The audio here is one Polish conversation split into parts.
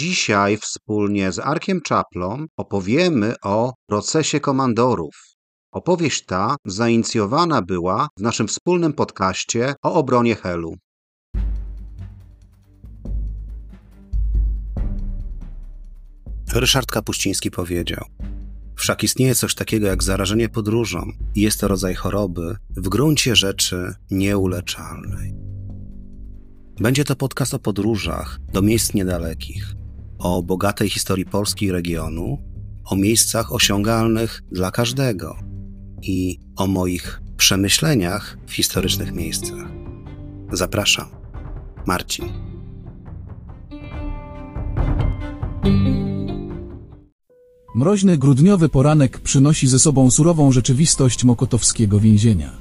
Dzisiaj wspólnie z Arkiem Czaplą opowiemy o procesie komandorów. Opowieść ta zainicjowana była w naszym wspólnym podcaście o obronie Helu. Ryszard Kapuściński powiedział: Wszak istnieje coś takiego jak zarażenie podróżą i jest to rodzaj choroby w gruncie rzeczy nieuleczalnej. Będzie to podcast o podróżach do miejsc niedalekich, o bogatej historii Polski i regionu, o miejscach osiągalnych dla każdego i o moich przemyśleniach w historycznych miejscach. Zapraszam, Marcin. Mroźny grudniowy poranek przynosi ze sobą surową rzeczywistość mokotowskiego więzienia.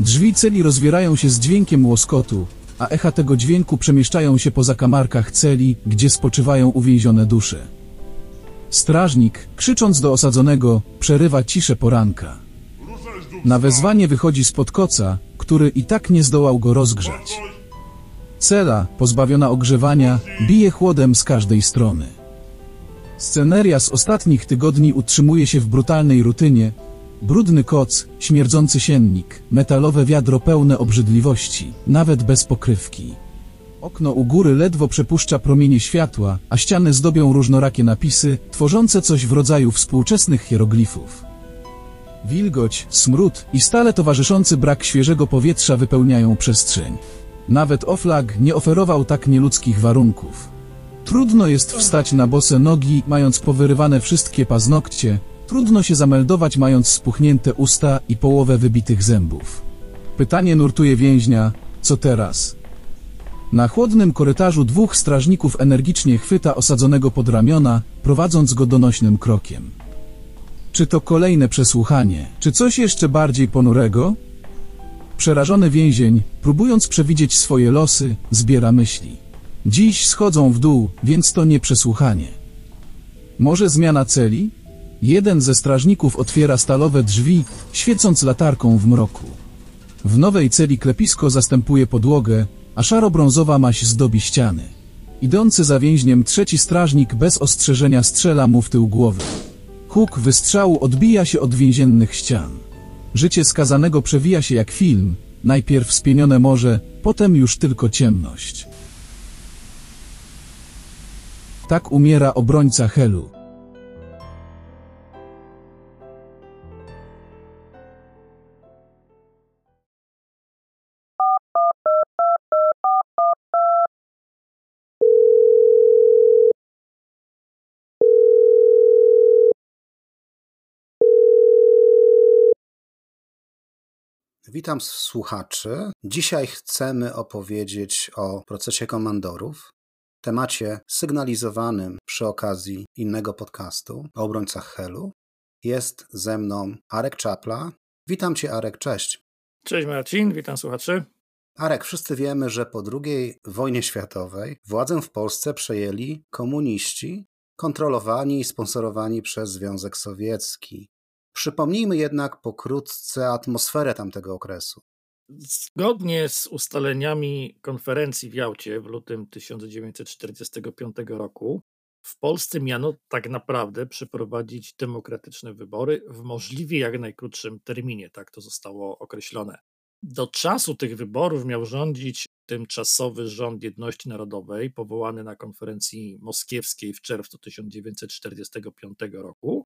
Drzwi celi rozwierają się z dźwiękiem łoskotu, a echa tego dźwięku przemieszczają się po zakamarkach celi, gdzie spoczywają uwięzione dusze. Strażnik, krzycząc do osadzonego, przerywa ciszę poranka. Na wezwanie wychodzi spod koca, który i tak nie zdołał go rozgrzać. Cela, pozbawiona ogrzewania, bije chłodem z każdej strony. Sceneria z ostatnich tygodni utrzymuje się w brutalnej rutynie. Brudny koc, śmierdzący siennik, metalowe wiadro pełne obrzydliwości, nawet bez pokrywki. Okno u góry ledwo przepuszcza promienie światła, a ściany zdobią różnorakie napisy, tworzące coś w rodzaju współczesnych hieroglifów. Wilgoć, smród i stale towarzyszący brak świeżego powietrza wypełniają przestrzeń. Nawet Oflag nie oferował tak nieludzkich warunków. Trudno jest wstać na bose nogi, mając powyrywane wszystkie paznokcie, trudno się zameldować, mając spuchnięte usta i połowę wybitych zębów. Pytanie nurtuje więźnia, co teraz? Na chłodnym korytarzu dwóch strażników energicznie chwyta osadzonego pod ramiona, prowadząc go donośnym krokiem. Czy to kolejne przesłuchanie, czy coś jeszcze bardziej ponurego? Przerażony więzień, próbując przewidzieć swoje losy, zbiera myśli. Dziś schodzą w dół, więc to nie przesłuchanie. Może zmiana celi? Jeden ze strażników otwiera stalowe drzwi, świecąc latarką w mroku. W nowej celi klepisko zastępuje podłogę, a szaro-brązowa maś zdobi ściany. Idący za więźniem trzeci strażnik bez ostrzeżenia strzela mu w tył głowy. Huk wystrzału odbija się od więziennych ścian. Życie skazanego przewija się jak film, najpierw spienione morze, potem już tylko ciemność. Tak umiera obrońca Helu. Witam słuchaczy. Dzisiaj chcemy opowiedzieć o procesie komandorów, temacie sygnalizowanym przy okazji innego podcastu o obrońcach Helu. Jest ze mną Arek Czapla. Witam Cię, Arek, cześć. Cześć Marcin, witam słuchaczy. Arek, wszyscy wiemy, że po II wojnie światowej władzę w Polsce przejęli komuniści kontrolowani i sponsorowani przez Związek Sowiecki. Przypomnijmy jednak pokrótce atmosferę tamtego okresu. Zgodnie z ustaleniami konferencji w Jałcie w lutym 1945 roku, w Polsce miano tak naprawdę przeprowadzić demokratyczne wybory w możliwie jak najkrótszym terminie, tak to zostało określone. Do czasu tych wyborów miał rządzić tymczasowy rząd jedności narodowej, powołany na konferencji moskiewskiej w czerwcu 1945 roku,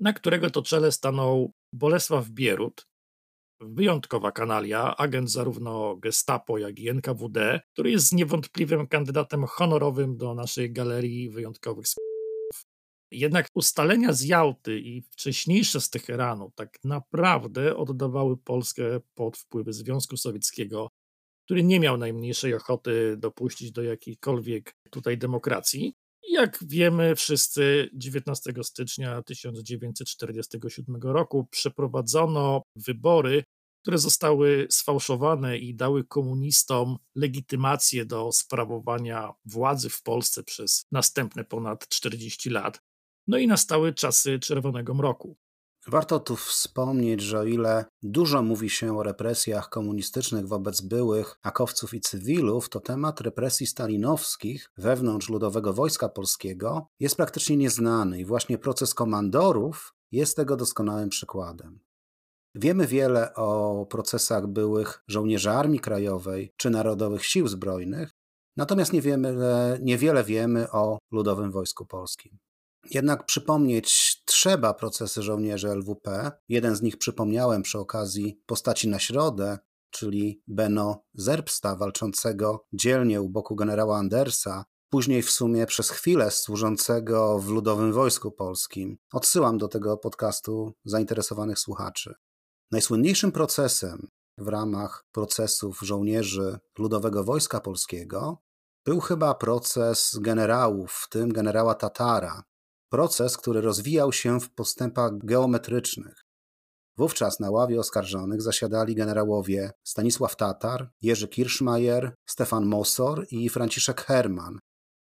na którego to czele stanął Bolesław Bierut, wyjątkowa kanalia, agent zarówno Gestapo, jak i NKWD, który jest niewątpliwym kandydatem honorowym do naszej galerii wyjątkowych jednak ustalenia z Jałty i wcześniejsze z Teheranu tak naprawdę oddawały Polskę pod wpływy Związku Sowieckiego, który nie miał najmniejszej ochoty dopuścić do jakiejkolwiek tutaj demokracji. Jak wiemy wszyscy, 19 stycznia 1947 roku przeprowadzono wybory, które zostały sfałszowane i dały komunistom legitymację do sprawowania władzy w Polsce przez następne ponad 40 lat. No i nastały czasy Czerwonego Mroku. Warto tu wspomnieć, że o ile dużo mówi się o represjach komunistycznych wobec byłych akowców i cywilów, to temat represji stalinowskich wewnątrz Ludowego Wojska Polskiego jest praktycznie nieznany i właśnie proces komandorów jest tego doskonałym przykładem. Wiemy wiele o procesach byłych żołnierzy Armii Krajowej czy Narodowych Sił Zbrojnych, natomiast nie wiemy, niewiele wiemy o Ludowym Wojsku Polskim. Jednak przypomnieć trzeba procesy żołnierzy LWP. Jeden z nich przypomniałem przy okazji postaci na środę, czyli Beno Zerbsta, walczącego dzielnie u boku generała Andersa, później w sumie przez chwilę służącego w Ludowym Wojsku Polskim. Odsyłam do tego podcastu zainteresowanych słuchaczy. Najsłynniejszym procesem w ramach procesów żołnierzy Ludowego Wojska Polskiego był chyba proces generałów, w tym generała Tatara, proces, który rozwijał się w postępach geometrycznych. Wówczas na ławie oskarżonych zasiadali generałowie Stanisław Tatar, Jerzy Kirschmajer, Stefan Mosor i Franciszek Herman,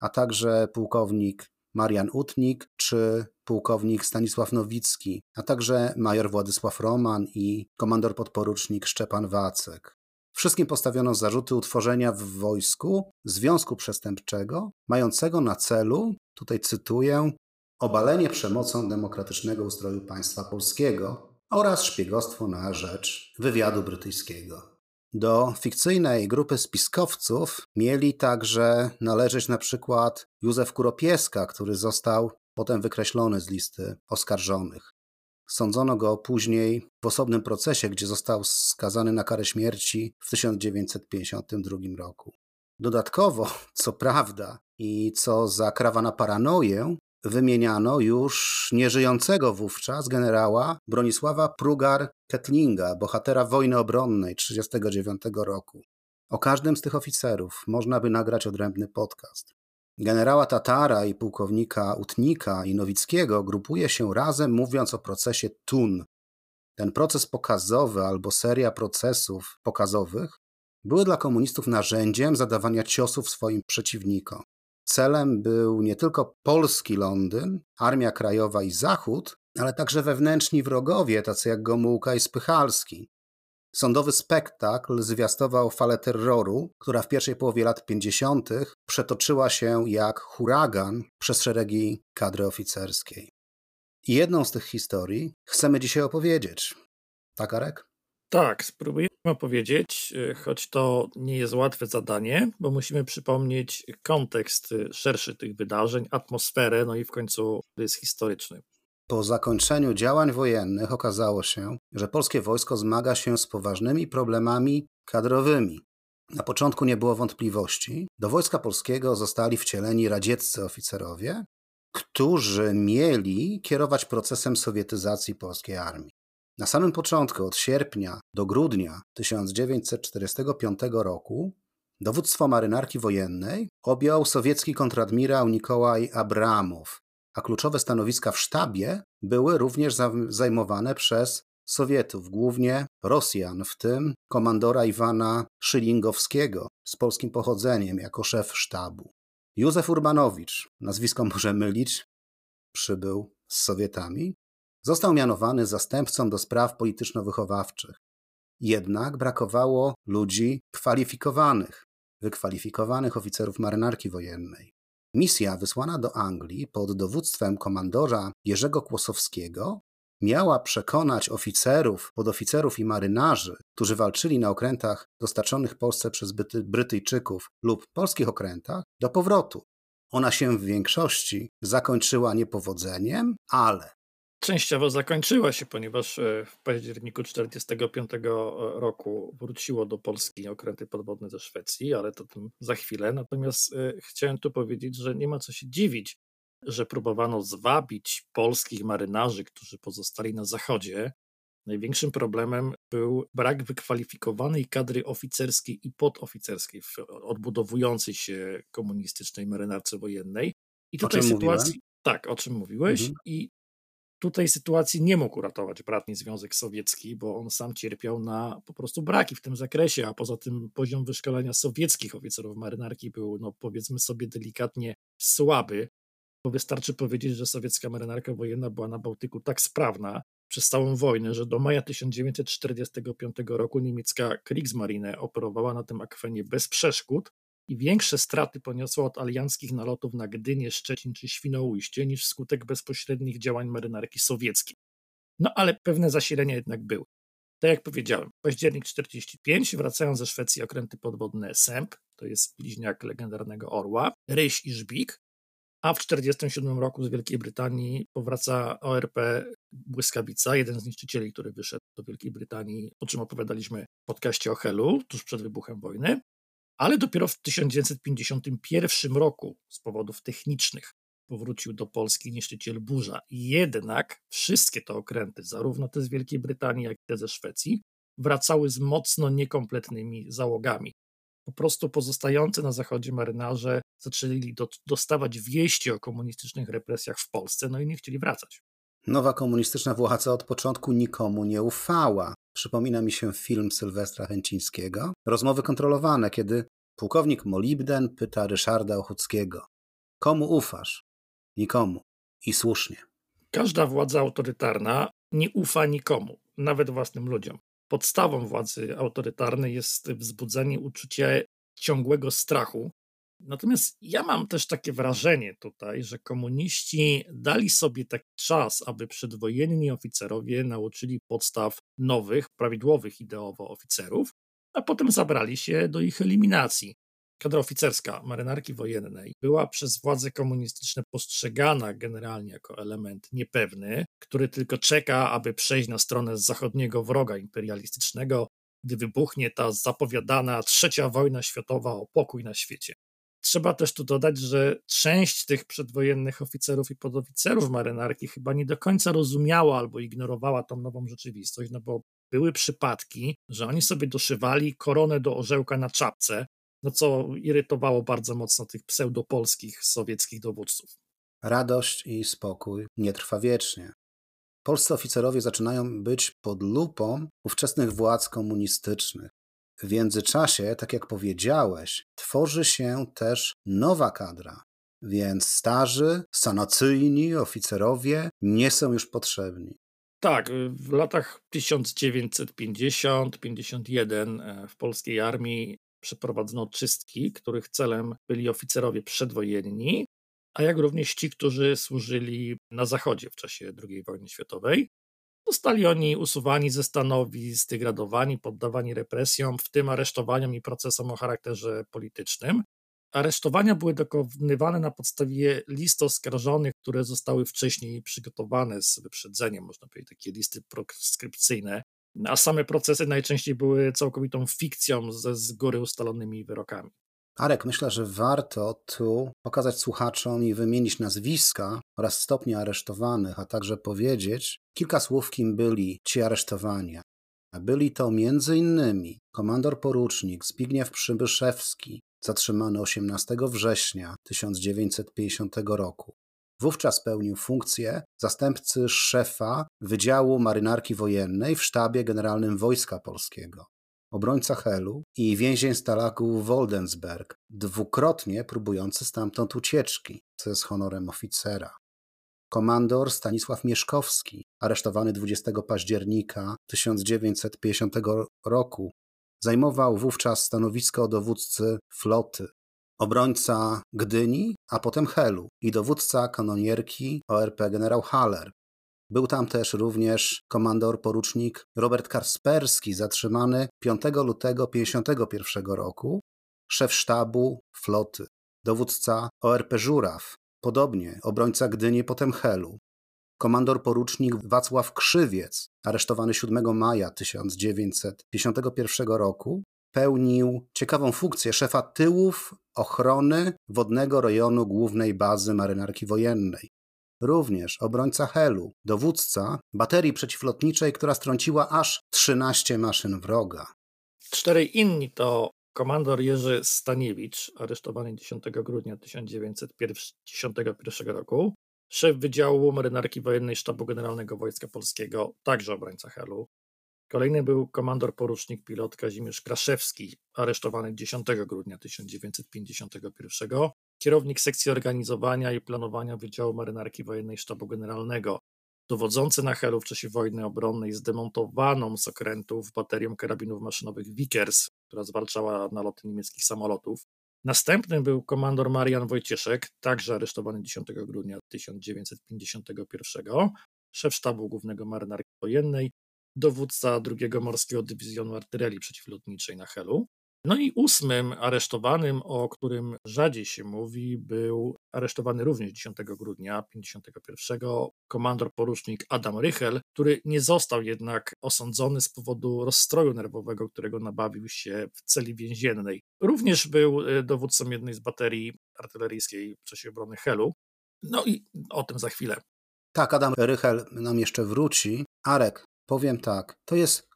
a także pułkownik Marian Utnik czy pułkownik Stanisław Nowicki, a także major Władysław Roman i komandor podporucznik Szczepan Wacek. Wszystkim postawiono zarzuty utworzenia w wojsku związku przestępczego mającego na celu, tutaj cytuję, obalenie przemocą demokratycznego ustroju państwa polskiego oraz szpiegostwo na rzecz wywiadu brytyjskiego. Do fikcyjnej grupy spiskowców mieli także należeć na przykład Józef Kuropieska, który został potem wykreślony z listy oskarżonych. Sądzono go później w osobnym procesie, gdzie został skazany na karę śmierci w 1952 roku. Dodatkowo, co prawda i co zakrawa na paranoję, wymieniano już nieżyjącego wówczas generała Bronisława Prugar-Kettlinga, bohatera wojny obronnej 1939 roku. O każdym z tych oficerów można by nagrać odrębny podcast. Generała Tatara i pułkownika Utnika i Nowickiego grupuje się razem, mówiąc o procesie Tun. Ten proces pokazowy albo seria procesów pokazowych były dla komunistów narzędziem zadawania ciosów swoim przeciwnikom. Celem był nie tylko polski Londyn, Armia Krajowa i Zachód, ale także wewnętrzni wrogowie, tacy jak Gomułka i Spychalski. Sądowy spektakl zwiastował falę terroru, która w pierwszej połowie lat 50. przetoczyła się jak huragan przez szeregi kadry oficerskiej. I jedną z tych historii chcemy dzisiaj opowiedzieć. Tak, Arek? Tak, spróbujemy opowiedzieć, y, choć to nie jest łatwe zadanie, bo musimy przypomnieć kontekst y, szerszy tych wydarzeń, atmosferę, no i w końcu jest historyczny. Po zakończeniu działań wojennych okazało się, że polskie wojsko zmaga się z poważnymi problemami kadrowymi. Na początku nie było wątpliwości. Do wojska polskiego zostali wcieleni radzieccy oficerowie, którzy mieli kierować procesem sowietyzacji polskiej armii. Na samym początku, od sierpnia do grudnia 1945 roku, dowództwo marynarki wojennej objął sowiecki kontradmirał Nikołaj Abramow, a kluczowe stanowiska w sztabie były również zajmowane przez Sowietów, głównie Rosjan, w tym komandora Iwana Szylingowskiego z polskim pochodzeniem jako szef sztabu. Józef Urbanowicz, nazwisko może mylić, przybył z Sowietami, Został mianowany zastępcą do spraw polityczno-wychowawczych. Jednak brakowało ludzi kwalifikowanych, wykwalifikowanych oficerów marynarki wojennej. Misja wysłana do Anglii pod dowództwem komandora Jerzego Kłosowskiego miała przekonać oficerów, podoficerów i marynarzy, którzy walczyli na okrętach dostarczonych Polsce przez Brytyjczyków lub polskich okrętach, do powrotu. Ona się w większości zakończyła niepowodzeniem, ale Częściowo zakończyła się, ponieważ e, w październiku 1945 roku wróciło do Polski okręty podwodne ze Szwecji, ale to tym za chwilę. Natomiast e, chciałem tu powiedzieć, że nie ma co się dziwić, że próbowano zwabić polskich marynarzy, którzy pozostali na zachodzie. Największym problemem był brak wykwalifikowanej kadry oficerskiej i podoficerskiej w odbudowującej się komunistycznej marynarce wojennej. I tutaj sytuacji. Mówiłem? Tak, o czym mówiłeś. Mhm. I Tutaj sytuacji nie mógł uratować bratni Związek Sowiecki, bo on sam cierpiał na po prostu braki w tym zakresie, a poza tym poziom wyszkolenia sowieckich oficerów marynarki był, no powiedzmy sobie delikatnie, słaby. Bo wystarczy powiedzieć, że sowiecka marynarka wojenna była na Bałtyku tak sprawna, przez całą wojnę, że do maja 1945 roku niemiecka Kriegsmarine operowała na tym akwenie bez przeszkód i większe straty poniosła od alianckich nalotów na Gdynię, Szczecin czy Świnoujście niż wskutek bezpośrednich działań marynarki sowieckiej. No ale pewne zasilenia jednak były. Tak jak powiedziałem, październik 45 wracają ze Szwecji okręty podwodne Sęp, to jest bliźniak legendarnego Orła, Ryś i Żbik, a w 1947 roku z Wielkiej Brytanii powraca ORP Błyskawica, jeden z niszczycieli, który wyszedł do Wielkiej Brytanii, o czym opowiadaliśmy w podcaście o Helu, tuż przed wybuchem wojny, ale dopiero w 1951 roku z powodów technicznych powrócił do Polski niszczyciel Burza. Jednak wszystkie te okręty, zarówno te z Wielkiej Brytanii, jak i te ze Szwecji, wracały z mocno niekompletnymi załogami. Po prostu pozostający na zachodzie marynarze zaczęli do, dostawać wieści o komunistycznych represjach w Polsce, no i nie chcieli wracać. Nowa komunistyczna władza od początku nikomu nie ufała. Przypomina mi się film Sylwestra Chęcińskiego, rozmowy kontrolowane, kiedy pułkownik Molibden pyta Ryszarda Ochuckiego: Komu ufasz? Nikomu. I słusznie. Każda władza autorytarna nie ufa nikomu, nawet własnym ludziom. Podstawą władzy autorytarnej jest wzbudzenie uczucia ciągłego strachu. Natomiast ja mam też takie wrażenie tutaj, że komuniści dali sobie taki czas, aby przedwojenni oficerowie nauczyli podstaw nowych, prawidłowych ideowo oficerów, a potem zabrali się do ich eliminacji. Kadra oficerska marynarki wojennej była przez władze komunistyczne postrzegana generalnie jako element niepewny, który tylko czeka, aby przejść na stronę zachodniego wroga imperialistycznego, gdy wybuchnie ta zapowiadana trzecia wojna światowa o pokój na świecie. Trzeba też tu dodać, że część tych przedwojennych oficerów i podoficerów marynarki chyba nie do końca rozumiała albo ignorowała tą nową rzeczywistość, no bo były przypadki, że oni sobie doszywali koronę do orzełka na czapce, no co irytowało bardzo mocno tych pseudopolskich sowieckich dowódców. Radość i spokój nie trwa wiecznie. Polscy oficerowie zaczynają być pod lupą ówczesnych władz komunistycznych. W międzyczasie, tak jak powiedziałeś, tworzy się też nowa kadra, więc starzy, sanacyjni oficerowie nie są już potrzebni. Tak, w latach 1950-51 e, w polskiej armii przeprowadzono czystki, których celem byli oficerowie przedwojenni, a jak również ci, którzy służyli na Zachodzie w czasie II wojny światowej. Zostali oni usuwani ze stanowisk, zdegradowani, poddawani represjom, w tym aresztowaniom i procesom o charakterze politycznym. Aresztowania były dokonywane na podstawie list oskarżonych, które zostały wcześniej przygotowane z wyprzedzeniem, można powiedzieć, takie listy proskrypcyjne, a same procesy najczęściej były całkowitą fikcją ze z góry ustalonymi wyrokami. Arek, myślę, że warto tu pokazać słuchaczom i wymienić nazwiska oraz stopnie aresztowanych, a także powiedzieć kilka słów, kim byli ci aresztowani. Byli to m.in. komandor porucznik Zbigniew Przybyszewski, zatrzymany 18 września 1950 roku, Wówczas pełnił funkcję zastępcy szefa Wydziału Marynarki Wojennej w sztabie generalnym Wojska Polskiego. Obrońca Helu i więzień Stalagu Woldensberg, dwukrotnie próbujący stamtąd ucieczki, co jest honorem oficera. Komandor Stanisław Mieszkowski, aresztowany 20 października 1950 roku, zajmował wówczas stanowisko dowódcy floty obrońca Gdyni, a potem Helu i dowódca kanonierki ORP generał Haller. Był tam też również komandor porucznik Robert Karsperski, zatrzymany 5 lutego 1951 roku, szef sztabu floty, dowódca ORP Żuraw, podobnie obrońca Gdyni, potem Helu, komandor porucznik Wacław Krzywiec, aresztowany 7 maja 1951 roku, pełnił ciekawą funkcję szefa tyłów ochrony wodnego rejonu głównej bazy marynarki wojennej. Również obrońca Helu, dowódca baterii przeciwlotniczej, która strąciła aż 13 maszyn wroga. Czterej inni to komandor Jerzy Staniewicz, aresztowany 10 grudnia 1951 roku, szef Wydziału Marynarki Wojennej Sztabu Generalnego Wojska Polskiego, także obrońca Helu, Kolejny był komandor porucznik pilot Kazimierz Kraszewski, aresztowany 10 grudnia 1951, kierownik sekcji organizowania i planowania Wydziału Marynarki Wojennej Sztabu Generalnego. dowodzący na Helu w czasie wojny obronnej zdemontowaną z okrętów baterią karabinów maszynowych Vickers, która zwalczała naloty niemieckich samolotów. Następnym był komandor Marian Wojcieszek, także aresztowany 10 grudnia 1951, szef sztabu głównego marynarki wojennej, dowódca II Morskiego Dywizjonu Artylerii Przeciwlotniczej na Helu. No i ósmym aresztowanym, o którym rzadziej się mówi, był aresztowany również 10 grudnia 1951 komandor porucznik Adam Rychel, który nie został jednak osądzony z powodu rozstroju nerwowego, którego nabawił się w celi więziennej. Również był e, dowódcą jednej z baterii artyleryjskiej w czasie obrony Helu. No i o tym za chwilę. Tak, Adam Rychel nam jeszcze wróci. Arek, powiem tak, to jest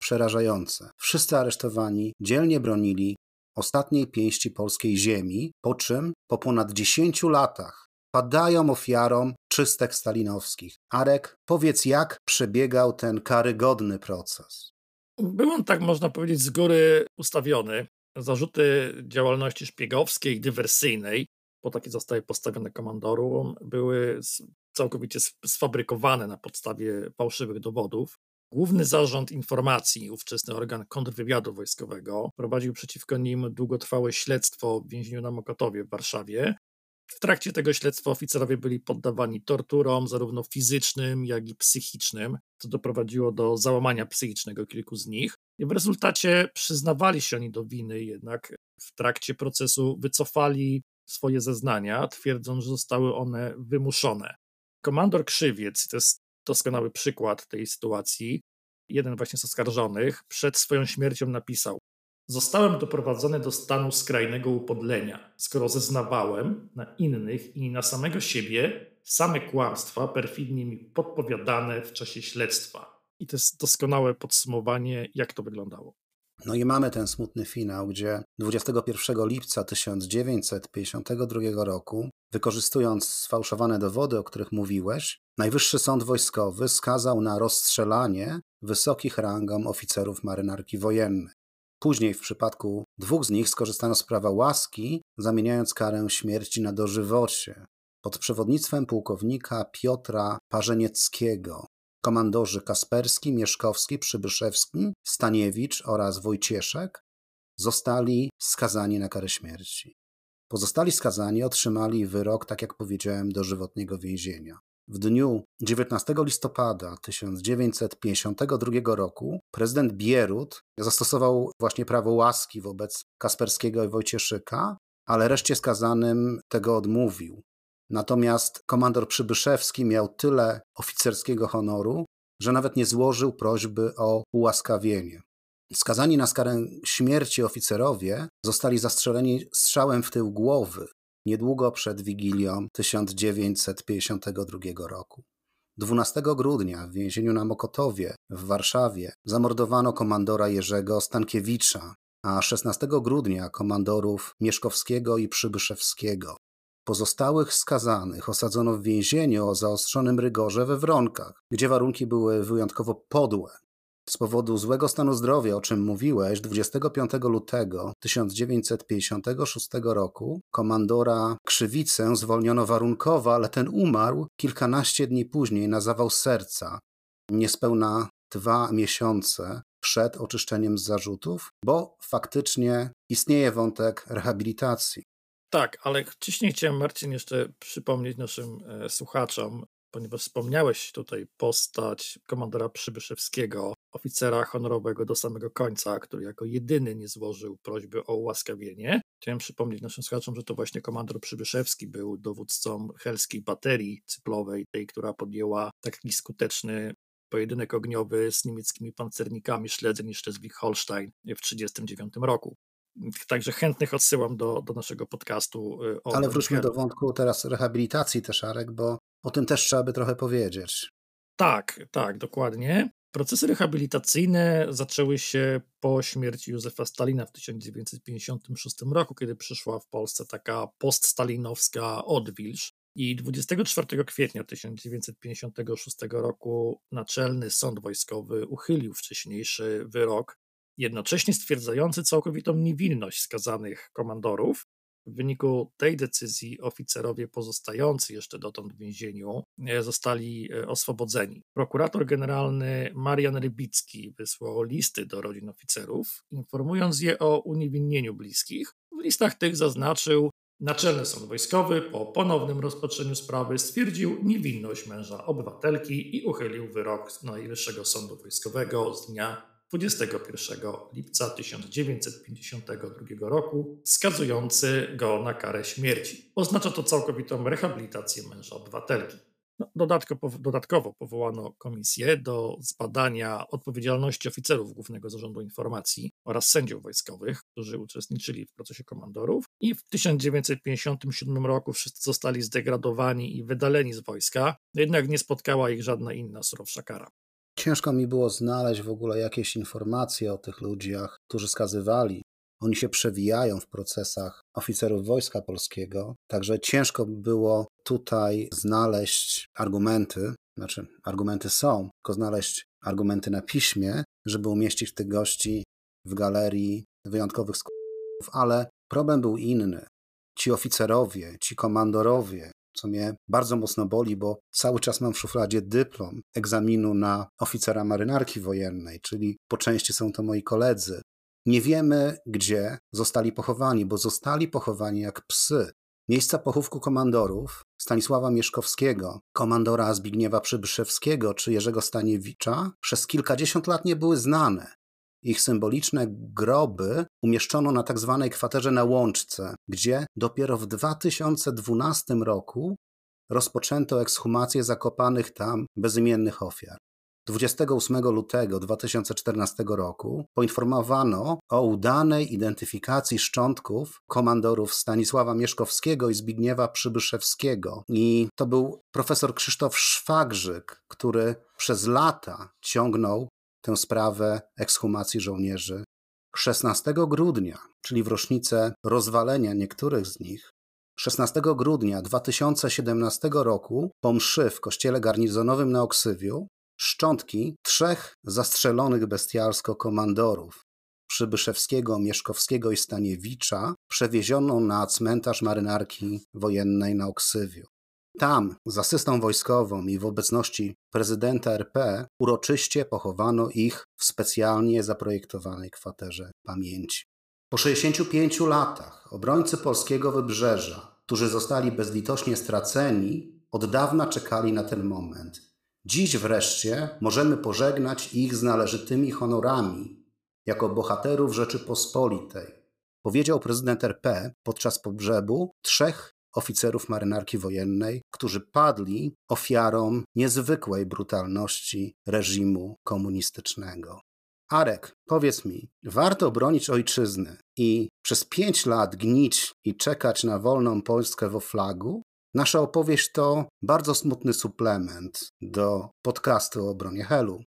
przerażające. Wszyscy aresztowani dzielnie bronili ostatniej pięści polskiej ziemi, po czym po ponad 10 latach padają ofiarą czystek stalinowskich. Arek, powiedz, jak przebiegał ten karygodny proces? Był on, tak można powiedzieć, z góry ustawiony. Zarzuty działalności szpiegowskiej, dywersyjnej, bo takie zostały postawione komandorom, były całkowicie sfabrykowane na podstawie fałszywych dowodów. Główny Zarząd Informacji, ówczesny organ kontrwywiadu wojskowego, prowadził przeciwko nim długotrwałe śledztwo w więzieniu na Mokotowie w Warszawie. W trakcie tego śledztwa oficerowie byli poddawani torturom, zarówno fizycznym, jak i psychicznym, co doprowadziło do załamania psychicznego kilku z nich. I w rezultacie przyznawali się oni do winy, jednak w trakcie procesu wycofali swoje zeznania, twierdząc, że zostały one wymuszone. Komandor Krzywiec, to jest doskonały przykład tej sytuacji. Jeden właśnie z oskarżonych przed swoją śmiercią napisał: Zostałem doprowadzony do stanu skrajnego upodlenia, skoro zeznawałem na innych i na samego siebie same kłamstwa perfidnie mi podpowiadane w czasie śledztwa. I to jest doskonałe podsumowanie, jak to wyglądało. No i mamy ten smutny finał, gdzie 21 lipca 1952 roku, wykorzystując sfałszowane dowody, o których mówiłeś, Najwyższy Sąd Wojskowy skazał na rozstrzelanie wysokich rangą oficerów marynarki wojennej. Później w przypadku dwóch z nich skorzystano z prawa łaski, zamieniając karę śmierci na dożywocie. Pod przewodnictwem pułkownika Piotra Parzenieckiego komandorzy Kasperski, Mieszkowski, Przybyszewski, Staniewicz oraz Wojcieszek zostali skazani na karę śmierci. Pozostali skazani otrzymali wyrok, tak jak powiedziałem, dożywotniego więzienia. W dniu 19 listopada 1952 roku prezydent Bierut zastosował właśnie prawo łaski wobec Kasperskiego i Wojcieszyka, ale reszcie skazanym tego odmówił. Natomiast komandor Przybyszewski miał tyle oficerskiego honoru, że nawet nie złożył prośby o ułaskawienie. Skazani na skarę śmierci oficerowie zostali zastrzeleni strzałem w tył głowy niedługo przed Wigilią 1952 roku. 12 grudnia w więzieniu na Mokotowie w Warszawie zamordowano komandora Jerzego Stankiewicza, a 16 grudnia komandorów Mieszkowskiego i Przybyszewskiego. Pozostałych skazanych osadzono w więzieniu o zaostrzonym rygorze we Wronkach, gdzie warunki były wyjątkowo podłe. Z powodu złego stanu zdrowia, o czym mówiłeś, 25 lutego 1956 roku komandora Krzywicę zwolniono warunkowo, ale ten umarł kilkanaście dni później na zawał serca. Niespełna dwa miesiące przed oczyszczeniem z zarzutów, bo faktycznie istnieje wątek rehabilitacji. Tak, ale wcześniej chciałem, Marcin, jeszcze przypomnieć naszym e, słuchaczom, ponieważ wspomniałeś tutaj postać komandora Przybyszewskiego, oficera honorowego do samego końca, który jako jedyny nie złożył prośby o ułaskawienie. Chciałem przypomnieć naszym słuchaczom, że to właśnie komandor Przybyszewski był dowódcą helskiej baterii cyplowej, tej, która podjęła taki skuteczny pojedynek ogniowy z niemieckimi pancernikami Schlesien i Schleswig-Holstein w 1939 roku. Także chętnych odsyłam do, do naszego podcastu. Y, Ale wróćmy do wątku teraz rehabilitacji też, Arek, bo o tym też trzeba by trochę powiedzieć. Tak, tak, dokładnie. Procesy rehabilitacyjne zaczęły się po śmierci Józefa Stalina w 1956 roku, kiedy przyszła w Polsce taka poststalinowska odwilż. I 24 kwietnia 1956 roku Naczelny Sąd Wojskowy uchylił wcześniejszy wyrok, jednocześnie stwierdzający całkowitą niewinność skazanych komandorów, W wyniku tej decyzji oficerowie pozostający jeszcze dotąd w więzieniu e, zostali e, oswobodzeni. Prokurator generalny Marian Rybicki wysłał listy do rodzin oficerów, informując je o uniewinnieniu bliskich. W listach tych zaznaczył, Naczelny Sąd Wojskowy po ponownym rozpatrzeniu sprawy stwierdził niewinność męża obywatelki i uchylił wyrok Najwyższego Sądu Wojskowego z dnia 21 lipca 1952 roku, skazujący go na karę śmierci. Oznacza to całkowitą rehabilitację męża obywatelki. No, dodatkowo, dodatkowo powołano komisję do zbadania odpowiedzialności oficerów Głównego Zarządu Informacji oraz sędziów wojskowych, którzy uczestniczyli w procesie komandorów. I w 1957 roku wszyscy zostali zdegradowani i wydaleni z wojska, jednak nie spotkała ich żadna inna surowsza kara. Ciężko mi było znaleźć w ogóle jakieś informacje o tych ludziach, którzy skazywali. Oni się przewijają w procesach oficerów Wojska Polskiego, także ciężko było tutaj znaleźć argumenty, znaczy argumenty są, tylko znaleźć argumenty na piśmie, żeby umieścić tych gości w galerii wyjątkowych skutków, ale problem był inny. Ci oficerowie, ci komandorowie, co mnie bardzo mocno boli, bo cały czas mam w szufladzie dyplom egzaminu na oficera marynarki wojennej, czyli po części są to moi koledzy. Nie wiemy, gdzie zostali pochowani, bo zostali pochowani jak psy. Miejsca pochówku komandorów Stanisława Mieszkowskiego, komandora Zbigniewa Przybyszewskiego czy Jerzego Staniewicza przez kilkadziesiąt lat nie były znane. Ich symboliczne groby umieszczono na tzw. Tak kwaterze na Łączce, gdzie dopiero w 2012 roku rozpoczęto ekshumację zakopanych tam bezimiennych ofiar. 28 lutego 2014 roku poinformowano o udanej identyfikacji szczątków komandorów Stanisława Mieszkowskiego i Zbigniewa Przybyszewskiego. I to był profesor Krzysztof Szwagrzyk, który przez lata ciągnął tę sprawę ekshumacji żołnierzy. 16 grudnia, czyli w rocznicę rozwalenia niektórych z nich, 16 grudnia 2017 roku po mszy w kościele garnizonowym na Oksywiu szczątki trzech zastrzelonych bestialsko komandorów Przybyszewskiego, Mieszkowskiego i Staniewicza przewieziono na cmentarz marynarki wojennej na Oksywiu. Tam, z asystą wojskową i w obecności prezydenta RP, uroczyście pochowano ich w specjalnie zaprojektowanej kwaterze pamięci. Po 65 latach obrońcy polskiego wybrzeża, którzy zostali bezlitośnie straceni, od dawna czekali na ten moment. Dziś wreszcie możemy pożegnać ich z należytymi honorami jako bohaterów Rzeczypospolitej, powiedział prezydent RP podczas pogrzebu trzech oficerów marynarki wojennej, którzy padli ofiarą niezwykłej brutalności reżimu komunistycznego. Arek, powiedz mi, warto bronić ojczyzny i przez pięć lat gnić i czekać na wolną Polskę w flagu? Nasza opowieść to bardzo smutny suplement do podcastu o obronie Helu.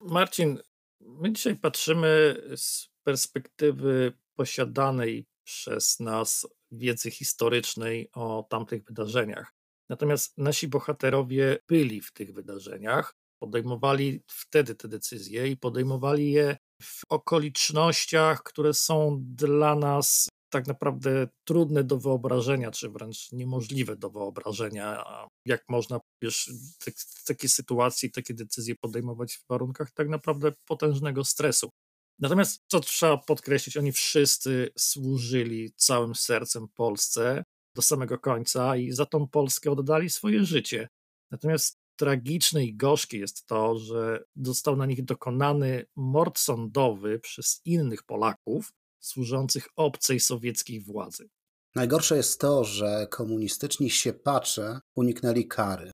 Marcin, my dzisiaj patrzymy z perspektywy posiadanej przez nas wiedzy historycznej o tamtych wydarzeniach. Natomiast nasi bohaterowie byli w tych wydarzeniach, podejmowali wtedy te decyzje i podejmowali je w okolicznościach, które są dla nas tak naprawdę trudne do wyobrażenia, czy wręcz niemożliwe do wyobrażenia, jak można wiesz, w takiej sytuacji, takie decyzje podejmować w warunkach tak naprawdę potężnego stresu. Natomiast co trzeba podkreślić, oni wszyscy służyli całym sercem Polsce do samego końca i za tą Polskę oddali swoje życie. Natomiast tragiczne i gorzkie jest to, że został na nich dokonany mord sądowy przez innych Polaków służących obcej sowieckiej władzy. Najgorsze jest to, że komunistyczni siepacze uniknęli kary.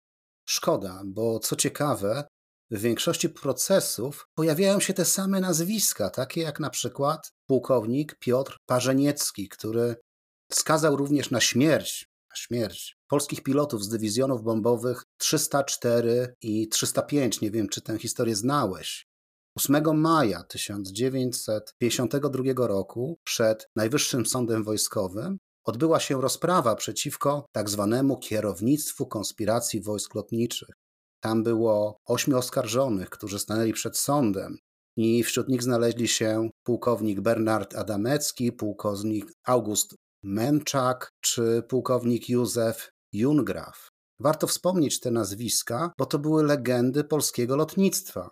Szkoda, bo co ciekawe, w większości procesów pojawiają się te same nazwiska, takie jak na przykład pułkownik Piotr Parzeniecki, który skazał również na śmierć, na śmierć polskich pilotów z dywizjonów bombowych 304 i 305. Nie wiem, czy tę historię znałeś. 8 maja 1952 roku przed Najwyższym Sądem Wojskowym odbyła się rozprawa przeciwko tzw. Tak kierownictwu konspiracji wojsk lotniczych. Tam było ośmiu oskarżonych, którzy stanęli przed sądem i wśród nich znaleźli się pułkownik Bernard Adamecki, pułkownik August Menczak czy pułkownik Józef Jungraf. Warto wspomnieć te nazwiska, bo to były legendy polskiego lotnictwa.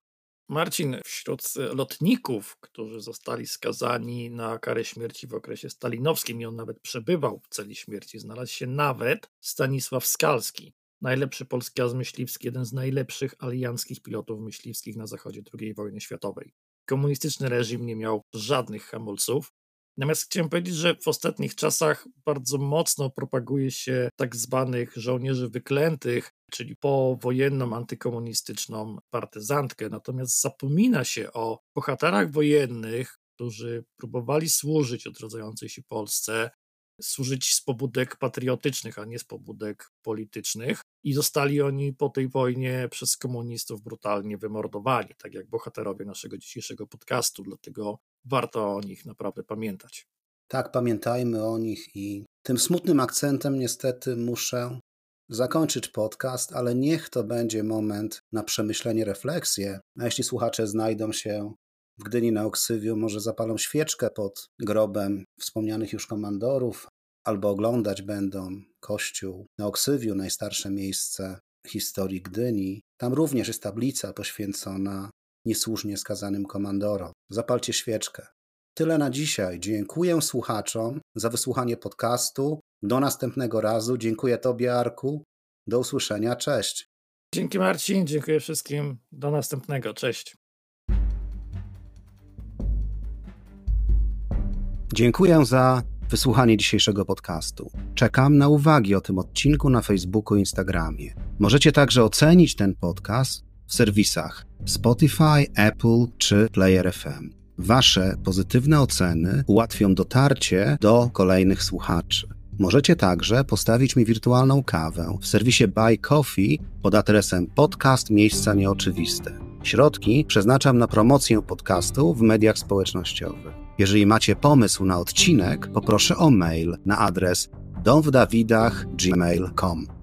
Marcin, wśród lotników, którzy zostali skazani na karę śmierci w okresie stalinowskim, i on nawet przebywał w celi śmierci, znalazł się nawet Stanisław Skalski, najlepszy polski myśliwski, jeden z najlepszych alianckich pilotów myśliwskich na zachodzie II wojny światowej. Komunistyczny reżim nie miał żadnych hamulców. Natomiast chciałem powiedzieć, że w ostatnich czasach bardzo mocno propaguje się tak zwanych żołnierzy wyklętych, czyli powojenną antykomunistyczną partyzantkę. Natomiast zapomina się o bohaterach wojennych, którzy próbowali służyć odrodzającej się Polsce, służyć z pobudek patriotycznych, a nie z pobudek politycznych. I zostali oni po tej wojnie przez komunistów brutalnie wymordowani, tak jak bohaterowie naszego dzisiejszego podcastu. Dlatego warto o nich naprawdę pamiętać. Tak, pamiętajmy o nich i tym smutnym akcentem niestety muszę zakończyć podcast, ale niech to będzie moment na przemyślenie, refleksję. A jeśli słuchacze znajdą się w Gdyni na Oksywiu, może zapalą świeczkę pod grobem wspomnianych już komandorów, albo oglądać będą kościół na Oksywiu, najstarsze miejsce historii Gdyni. Tam również jest tablica poświęcona niesłusznie skazanym komandorom. Zapalcie świeczkę. Tyle na dzisiaj. Dziękuję słuchaczom za wysłuchanie podcastu. Do następnego razu. Dziękuję Tobie, Arku. Do usłyszenia. Cześć. Dzięki Marcin, dziękuję wszystkim. Do następnego. Cześć. Dziękuję za wysłuchanie dzisiejszego podcastu. Czekam na uwagi o tym odcinku na Facebooku i Instagramie. Możecie także ocenić ten podcast w serwisach Spotify, Apple czy Player FM. Wasze pozytywne oceny ułatwią dotarcie do kolejnych słuchaczy. Możecie także postawić mi wirtualną kawę w serwisie Buy Coffee pod adresem podcast Miejsca Nieoczywiste. Środki przeznaczam na promocję podcastu w mediach społecznościowych. Jeżeli macie pomysł na odcinek, poproszę o mail na adres domwdawidach.gmail.com.